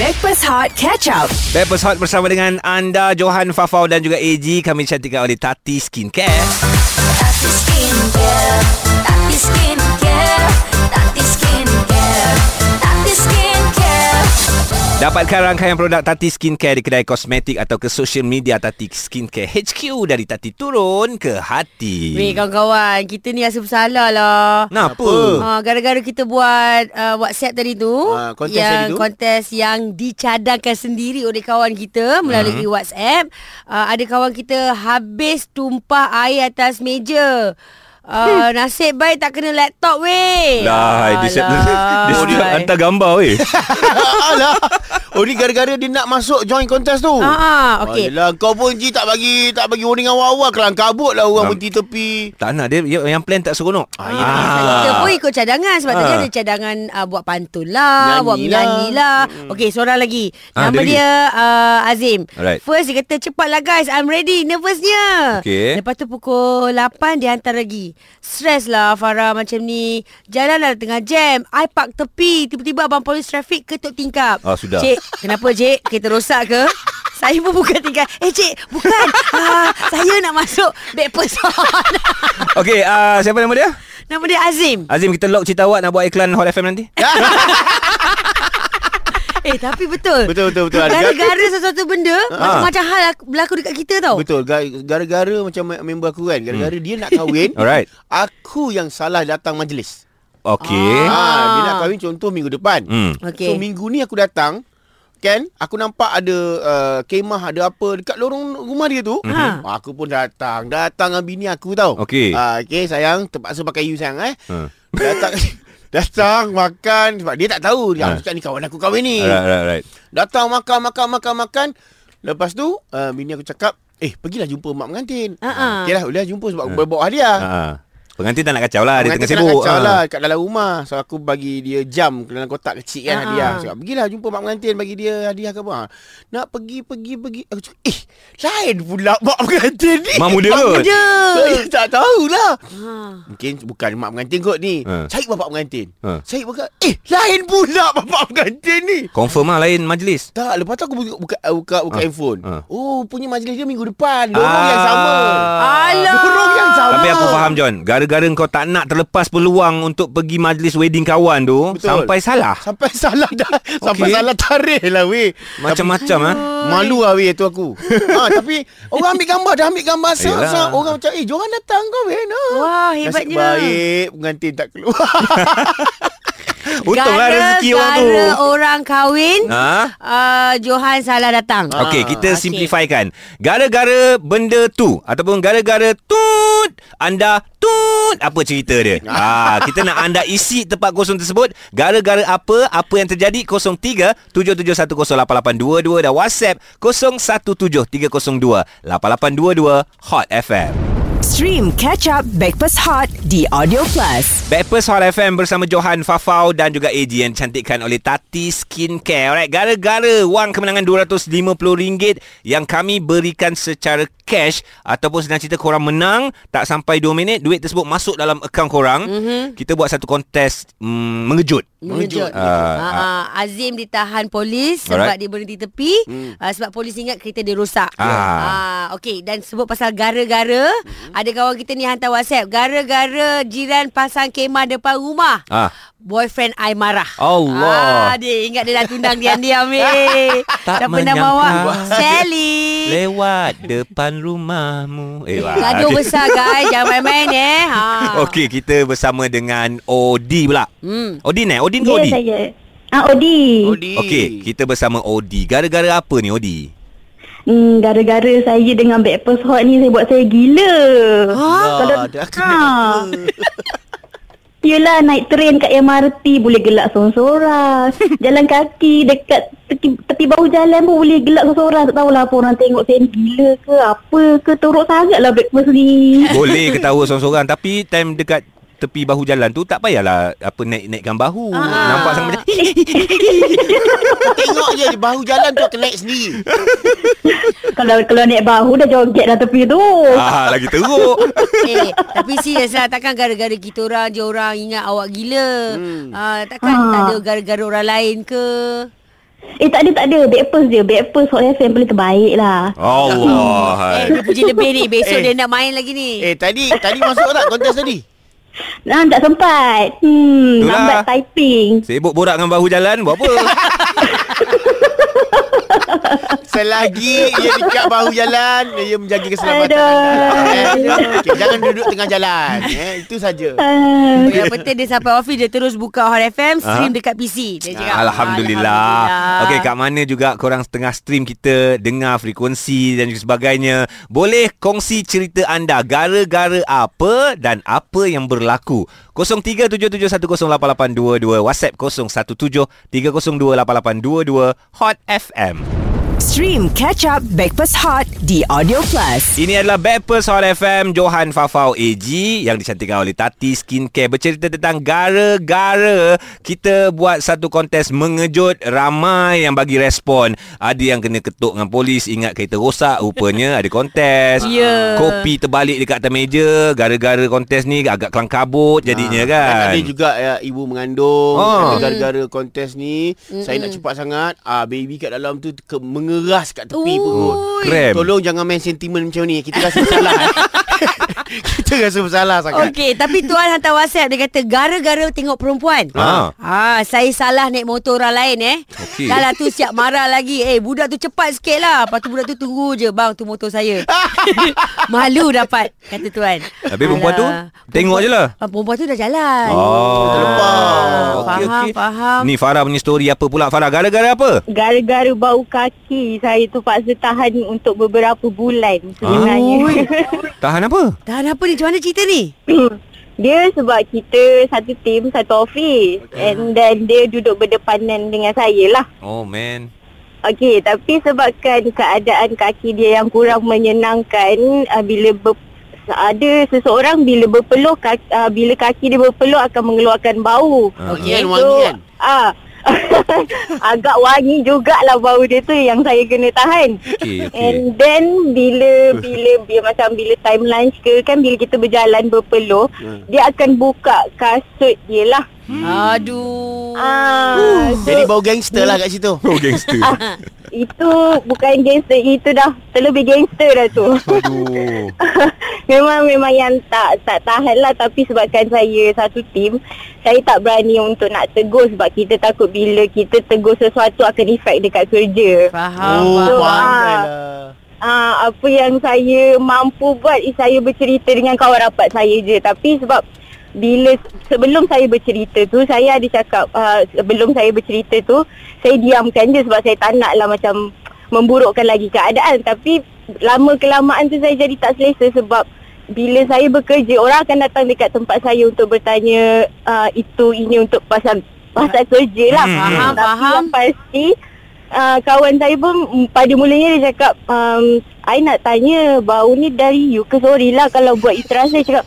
Backpass Hot Catch Up. Backpast Hot bersama dengan anda Johan Fafau dan juga AG Kami dicantikkan oleh Tati Skincare. Tati Skincare, Dapatkan rangkaian produk Tati Skincare Di kedai kosmetik atau ke social media Tati Skincare HQ Dari Tati turun ke hati Weh kawan-kawan Kita ni rasa bersalah lah Kenapa? Ha, gara-gara kita buat uh, WhatsApp tadi tu Ha, kontes yang tadi tu. kontes yang dicadangkan sendiri oleh kawan kita melalui Hmm. WhatsApp uh, ada kawan kita habis tumpah air atas meja Uh, nasib baik tak kena laptop weh Dah, dia siap, dia siap hantar gambar weh Alah. Oh ni gara-gara dia nak masuk join kontes tu. Ah, ah, okey. Alah, kau pun Ji tak bagi tak bagi warning awal-awal kelang kabut lah orang berhenti tepi. Tak nak dia yang plan tak seronok Ah, Ah, kita pun ikut cadangan sebab tadi Ah. ada cadangan uh, buat pantun lah, Nyanyi buat menyanyi lah. lah. Okey, seorang lagi. Ah, Nama dia uh, Azim. Alright. First dia kata cepatlah guys, I'm ready. Nervousnya. Okey. Lepas tu pukul 8 dia hantar lagi. Stress lah Farah macam ni. Jalan lah tengah jam. I park tepi. Tiba-tiba abang polis trafik ketuk tingkap. Ah, sudah. Cik, kenapa cik? Kereta rosak ke? Saya pun buka tingkap. Eh cik, bukan. Ah, saya nak masuk back person. Okey, uh, siapa nama dia? Nama dia Azim. Azim kita lock cerita awak nak buat iklan Hot FM nanti Eh tapi betul Betul betul betul. Gara-gara sesuatu benda Macam-macam hal ak- berlaku dekat kita tau Betul Ga- Gara-gara macam member aku kan Gara-gara dia nak kahwin Alright Aku yang salah datang majlis Okey Ah. ha, Dia nak kahwin contoh minggu depan Hmm. Okey. So minggu ni aku datang Kan Aku nampak ada uh, Kemah ada apa Dekat lorong rumah dia tu Ha. Aku pun datang Datang dengan bini aku tau Okey. Ah, Okey sayang Terpaksa pakai you sayang eh Ha. Datang Datang makan Sebab dia tak tahu Dia Ha. cakap ni kawan aku kahwin ni Alright, alright, alright. Datang makan makan makan makan Lepas tu uh, Bini aku cakap Eh pergilah jumpa mak pengantin Ha, ha. Okey lah Boleh jumpa sebab aku bawa hadiah Ha. Pengantin tak nak kacau lah Dia tengah Pengantin sibuk kacau Ha. lah kat dalam rumah. So aku bagi dia jam dalam kotak kecil kan Ah. hadiah. Cakap pergilah jumpa mak pengantin bagi dia hadiah ke apa. Ha. Nak pergi pergi pergi. Aku cakap eh lain pula mak pengantin ni. Mak muda Mak kot. muda. Saya tak tahulah. ha. Mungkin bukan mak pengantin kot ni. Ha. Cari bapak pengantin. Ha. Cari bapak eh lain pula bapak pengantin ni. Confirm lah lain majlis Tak, lepas tu aku buka buka, buka, buka Ah. handphone. Ah. Oh, punya majlis dia minggu depan. Lorong Ah. yang sama. Alah aku faham John Gara-gara kau tak nak terlepas peluang Untuk pergi majlis wedding kawan tu Betul. Sampai salah Sampai salah dah Sampai Okey. salah tarikh lah weh Macam-macam ah. Malu lah weh tu aku ha, Tapi Orang ambil gambar Dah ambil gambar sah, sah. Orang macam Eh joran datang kau weh no. Wah Nasib hebatnya baik Pengantin tak keluar Untunglah rezeki orang tu Gara-gara orang kahwin Ha? uh, Johan salah datang Okey, kita okey. simplifykan. Gara-gara benda tu ataupun gara-gara tut anda tut apa cerita dia? ha, kita nak anda isi tempat kosong tersebut gara-gara apa? Apa yang terjadi? 03 77108822 dan WhatsApp 0173028822 Hot FM. Stream Catch Up Backpass Hot di Audio Plus. Backpast Hot FM bersama Johan Fafau dan juga AG yang cantikkan oleh Tati Skincare. Alright, gara-gara wang kemenangan RM250 yang kami berikan secara cash ataupun senang cerita korang menang tak sampai 2 minit duit tersebut masuk dalam akaun korang. Mm-hmm. Kita buat satu kontes mm, mengejut. Mengejut. Ah, Uh, uh, Azim ditahan polis sebab Alright. dia berhenti tepi hmm. uh, sebab polis ingat kereta dia rosak. Ah. Uh, okey dan sebut pasal gara-gara hmm. ada kawan kita ni hantar WhatsApp gara-gara jiran pasang kemah depan rumah. Ah. Boyfriend I marah. Allah. Ah, dia ingat dia dah tundang diam-diam eh. Tak Siapa nama awak? Sally. Lewat depan rumahmu. Eh, wah. Gaduh besar guys Jangan main-main eh ha. Okey, kita bersama dengan Odi pula. hmm. Odin eh? Odin ke Ya, Odi? saya. Ah, Odi. Odi Okey, kita bersama Odi. Gara-gara apa ni Odi? Hmm, gara-gara saya dengan backpass hot ni saya buat saya gila. Ha? Kalau Ha. Yelah naik train kat MRT boleh gelak sorang-sorang. Jalan kaki dekat tepi, tepi bahu jalan pun boleh gelak sorang-sorang. Tak tahulah apa orang tengok saya gila ke apa ke teruk sangat lah backpass ni. Boleh ketawa seorang-seorang Tapi time dekat tepi bahu jalan tu Tak payahlah Apa naik-naikkan bahu Ah. Nampak sangat macam Tengok je Bahu jalan tu akan naik sendiri kalau kalau naik bahu dah joget dah tepi tu. Ah lagi teruk Eh, tapi serius lah takkan gara-gara kita orang je orang ingat awak gila. Hmm. Uh, takkan Ah. tak ada gara-gara orang lain ke? Eh tak ada tak ada Breakfast dia Breakfast Hot FM paling terbaik lah Allah. Eh, dia puji lebih ni. Besok Eh. dia nak main lagi ni. Eh tadi Tadi masuk tak kontes tadi Nah, tak sempat Hmm Itulah. Lambat typing Sibuk borak dengan bahu jalan buat apa? Selagi ia dekat bahu jalan Ia menjaga keselamatan Aduh. anda eh. okay, Jangan duduk tengah jalan eh. Itu saja Ah, Yang penting dia sampai office Dia terus buka Hot FM Stream Ah. dekat PC Dia cakap Alhamdulillah. Okey, kat mana juga korang setengah stream kita dengar frekuensi dan juga sebagainya. Boleh kongsi cerita anda gara-gara apa dan apa yang berlaku. 0377108822 WhatsApp 0173028822 Hot FM. Stream Catch Up Backpass Hot di Audio Plus. Ini adalah Backpers Hot FM Johan Fafau AG yang dicantikkan oleh Tati Skincare bercerita tentang gara-gara kita buat satu kontes mengejut ramai yang bagi respon. Ada yang kena ketuk dengan polis ingat kereta rosak rupanya ada kontes. Ya. Kopi terbalik dekat atas meja gara-gara kontes ni agak kelang kabut jadinya kan. Ada juga ya, ibu mengandung oh. Gara-gara kontes ni mm Saya nak cepat sangat ah, Baby kat dalam tu ke, Mengeras kat tepi Ui. perut Krem. Tolong jangan main sentimen macam ni Kita rasa bersalah eh. Kita rasa bersalah sangat Okey, tapi tuan hantar WhatsApp dia kata gara-gara tengok perempuan. Ha. Ah, saya salah naik motor orang lain eh. Okey. Dah lah tu siap marah lagi. Eh, budak tu cepat sikit lah. Lepas tu budak tu tunggu je. Bang, tu motor saya. Malu dapat, kata tuan. Habis perempuan tu tengok je lah. Ah, Perempuan tu dah jalan. Oh. Ah, Okey, faham, okey. faham. Ni Farah punya story apa pula Farah? Gara-gara apa? Gara-gara bau kaki Saya tu paksa tahan Untuk beberapa bulan Sebenarnya Tahan apa? Tahan apa ni? Macam mana cerita ni? Dia sebab kita Satu tim Satu office And then dia duduk berdepanan Dengan saya lah Oh man. Okey, tapi sebabkan keadaan kaki dia yang kurang menyenangkan uh, bila ber, ada seseorang bila berpeluh kaki, uh, bila kaki dia berpeluh akan mengeluarkan bau. Wangian, So, wangian ah agak wangi jugalah bau dia tu yang saya kena tahan. Okey, okey. And then bila bila dia macam bila time lunch ke kan bila kita berjalan berpeluh Hmm. dia akan buka kasut dia lah. Aduh. Ah, so, Jadi bau gangster lah kat situ Oh gangster. itu bukan gangster itu dah terlebih gangster dah tu. Aduh. memang memang yang tak tak tahan lah tapi sebabkan saya satu tim saya tak berani untuk nak tegur sebab kita takut bila kita tegur sesuatu akan efek dekat kerja. Faham, Oh So, faham. Ah apa yang saya mampu buat is saya bercerita dengan kawan rapat saya je tapi sebab bila sebelum saya bercerita tu saya ada cakap uh, sebelum saya bercerita tu saya diamkan je sebab saya tak nak lah macam memburukkan lagi keadaan. Tapi lama kelamaan tu saya jadi tak selesa sebab bila saya bekerja orang akan datang dekat tempat saya untuk bertanya uh, itu ini untuk pasal pasal kerja lah. Hmm, faham, tapi faham. yang pasti uh, kawan saya pun pada mulanya dia cakap um, I nak tanya bau ni dari you ke sorry lah kalau buat you terasa Saya cakap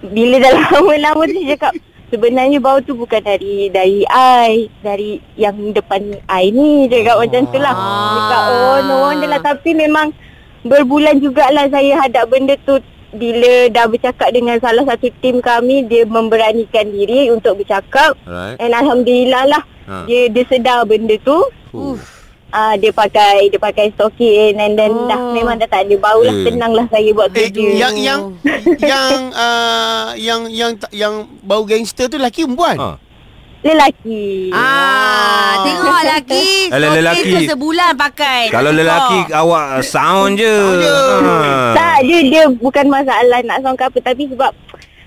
bila dah lama-lama tu dia cakap sebenarnya bau tu bukan dari dari I dari yang depan I ni. Dia cakap oh. macam tu lah. Dia cakap oh no wonder lah. Tapi memang berbulan jugalah saya hadap benda tu. Bila dah bercakap dengan salah satu tim kami dia memberanikan diri untuk bercakap. Alright. and alhamdulillah lah Ha. dia dia sedar benda tu Uh. Ah dia pakai dia pakai stokin and then oh. dah memang dah tak ada bau lah Eh. tenang lah saya buat Eh, kerja. yang yang yang uh, yang yang yang bau gangster tu lelaki perempuan. Ha. Lelaki. Ah, tengok lelaki. Stokin lelaki. tu sebulan pakai. Kalau lelaki awak sound je. je. Ha. Tak dia dia bukan masalah nak sound ke apa tapi sebab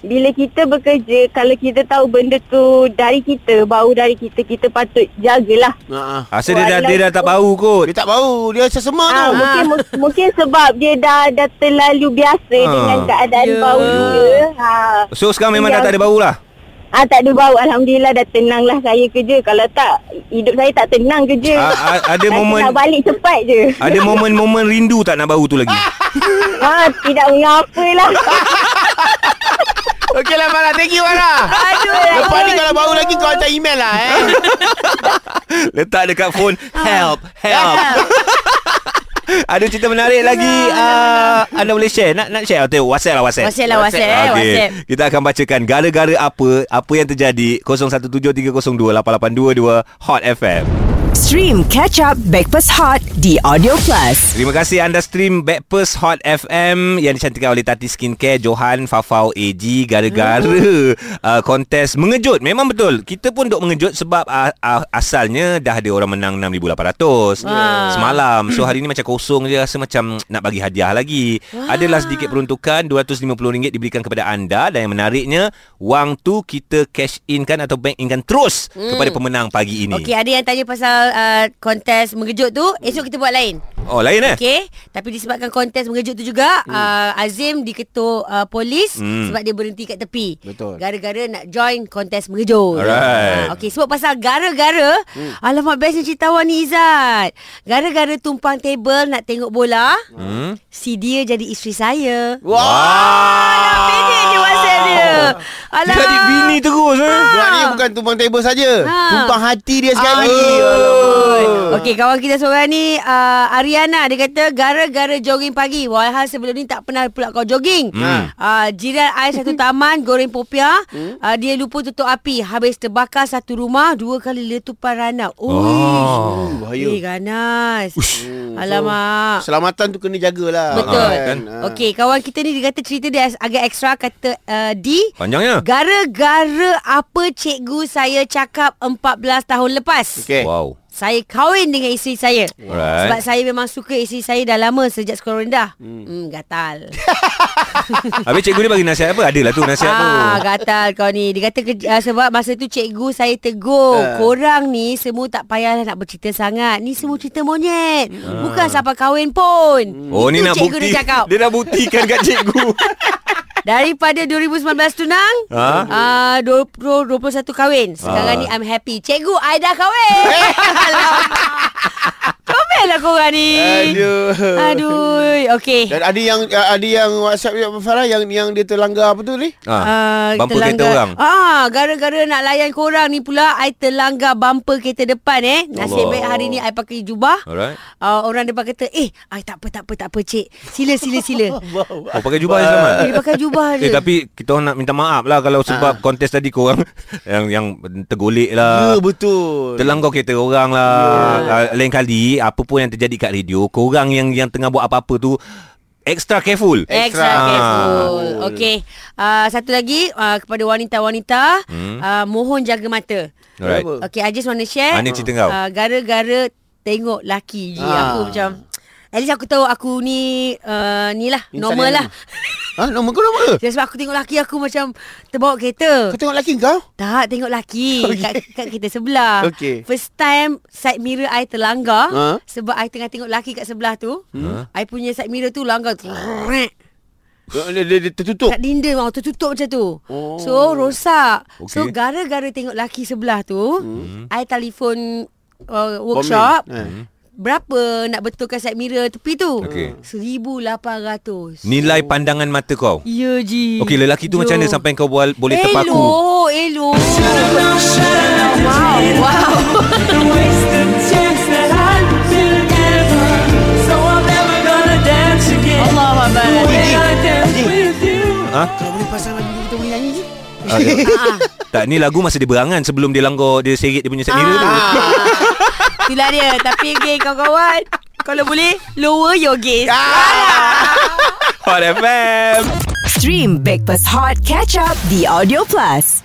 bila kita bekerja kalau kita tahu benda tu dari kita bau dari kita kita patut jagalah. Ha. Asal dia dah, dia dah tak bau kot. Dia tak bau, dia sesemak Ah, tu. mungkin mu- mungkin sebab dia dah dah terlalu biasa Ah. dengan keadaan Ya. bau dia. Ha. So sekarang memang dah Yang- tak ada bau lah. Ah tak ada bau alhamdulillah dah tenanglah saya kerja. Kalau tak hidup saya tak tenang kerja. A- a- ada momen nak balik cepat je. ada momen-momen rindu tak nak bau tu lagi. ah tidak mengapa lah. Okey lah Farah, thank you Farah. Aduh. Lepas ni kalau bau lagi kau hantar email lah eh. Letak dekat phone Help Help. Ada cerita menarik lagi uh, Anda boleh share? Nak nak share? Atau WhatsApp lah WhatsApp? WhatsApp lah WhatsApp, eh, Okey. WhatsApp. Kita akan bacakan Gara-gara apa Apa yang terjadi. 0173028822 Hot FM Stream Catch Up Backpass Hot di Audio Plus. Terima kasih anda stream Backpast Hot FM yang dicantikkan oleh Tati Skincare, Johan, Fafau, AG gara-gara uh, kontes mengejut. Memang betul. Kita pun duk mengejut sebab uh, uh, asalnya dah ada orang menang 6,800 semalam. So hari ni macam kosong je rasa macam nak bagi hadiah lagi. Adalah sedikit peruntukan RM250 diberikan kepada anda dan yang menariknya wang tu kita cash in kan atau bank in kan terus kepada pemenang pagi ini. Okey, ada yang tanya pasal uh, kontes mengejut tu. Esok kita buat lain. Oh lain eh? Okey, tapi disebabkan kontes mengejut tu juga, hmm. uh, Azim diketuk uh, polis Hmm. hmm. sebab dia berhenti kat tepi. Betul. Gara-gara nak join kontes mengejut. Alright. Uh, Okey, sebab pasal gara-gara, hmm. alamak bestnya cerita awak ni Izzat. Gara-gara tumpang table nak tengok bola, Hmm? si dia jadi isteri saya. Wah. Pendek je WhatsApp dia. Alah. Jadi bini terus eh? Buat ni bukan tumpang table saja. Ha. Tumpang hati dia sekali. Oi. Okey, kawan kita seorang ni uh, Ariana dia kata gara-gara jogging pagi. Walhal sebelum ni tak pernah pula kau jogging. Hmm. Uh, jiran air satu taman goreng popiah. Uh, dia lupa tutup api. Habis terbakar satu rumah, dua kali letupan rana. Ui. Oh. bahaya. Eh, ganas. Hmm, Alamak. So, selamatan tu kena jagalah. Betul. kan? Okey, kawan kita ni dia kata cerita dia agak ekstra kata uh, di Panjangnya? gara-gara apa cikgu saya cakap 14 tahun lepas. Okey. Wow. Saya kahwin dengan isteri saya. Alright. Sebab saya memang suka isteri saya dah lama sejak sekolah rendah. Hmm, hmm gatal. Habis cikgu dia bagi nasihat apa? Adalah tu nasihat tu. ah, gatal kau ni. Dia kata uh, sebab masa tu cikgu saya tegur. Ah. Korang ni semua tak payahlah nak bercerita sangat. Ni semua cerita monyet. Bukan sampai kahwin pun. Oh ni Itu nak cikgu bukti dia cakap. Dia dah buktikan kat cikgu Daripada 2019 tunang Ha? uh, 20, 21 kahwin Sekarang Ah. ni I'm happy Cikgu I dah kahwin Comel lah korang ni Aduh. Aduh Okay Dan ada yang ada yang WhatsApp dia Farah yang yang dia terlanggar apa tu ni? ha. Uh, Bumper kereta orang Ah, gara-gara nak layan korang ni pula I terlanggar bumper kereta depan eh. Nasib Allah. baik hari ni I pakai jubah. Alright Uh, orang depan kata, "Eh, I tak apa tak apa tak apa, cik. Sila sila sila." Oh pakai jubah je selamat Eh, dia pakai jubah Eh dia. tapi kita orang nak minta maaf lah Kalau sebab kontes tadi korang Yang yang tergolek lah Ya betul. Terlanggar kereta orang lah yeah. Lain kali Apa pun yang terjadi kat radio Korang yang yang tengah buat apa-apa tu Extra careful Extra Ah. careful. Okey. Uh, satu lagi uh, kepada wanita-wanita, Hmm. uh, mohon jaga mata. Alright? Okey, I just want to share. Mana cerita kau? Uh, gara-gara tengok laki je Ah. aku macam At least aku tahu aku ni uh, ni lah Insan normal lah. Ha, nama kau nama ke? Jadi sebab aku tengok laki aku macam terbawa kereta. Kau tengok lelaki kau? Tak, tengok laki Okey. kat, kat kita sebelah. Okey. First time side mirror I terlanggar Ha? sebab I tengah tengok laki kat sebelah tu. Ha? I punya side mirror tu langgar. Dia, dia, dia tertutup. Kat dinda mau tertutup macam tu. Oh. So rosak. So Okey. gara-gara tengok laki sebelah tu, hmm. I telefon uh, workshop. Berapa nak betulkan side mirror tepi tu? Okey. 1800. Nilai pandangan mata kau Ya Ji. Okey lelaki tu Jom. macam mana Sampai kau boleh, boleh terpaku Elo, elo. Wow, wow. Allah Akbar. Ha? Kalau boleh pasang lagu kita boleh nyanyi je. Ah, ya. tak ni lagu masa dia berangan Sebelum dia langgar Dia seret dia punya set mirror tu Ah. Itulah dia. Tapi okay, kawan-kawan. Kalau boleh, lower your gaze. Hot FM Stream Backpass Hot Catch Up di Audio Plus.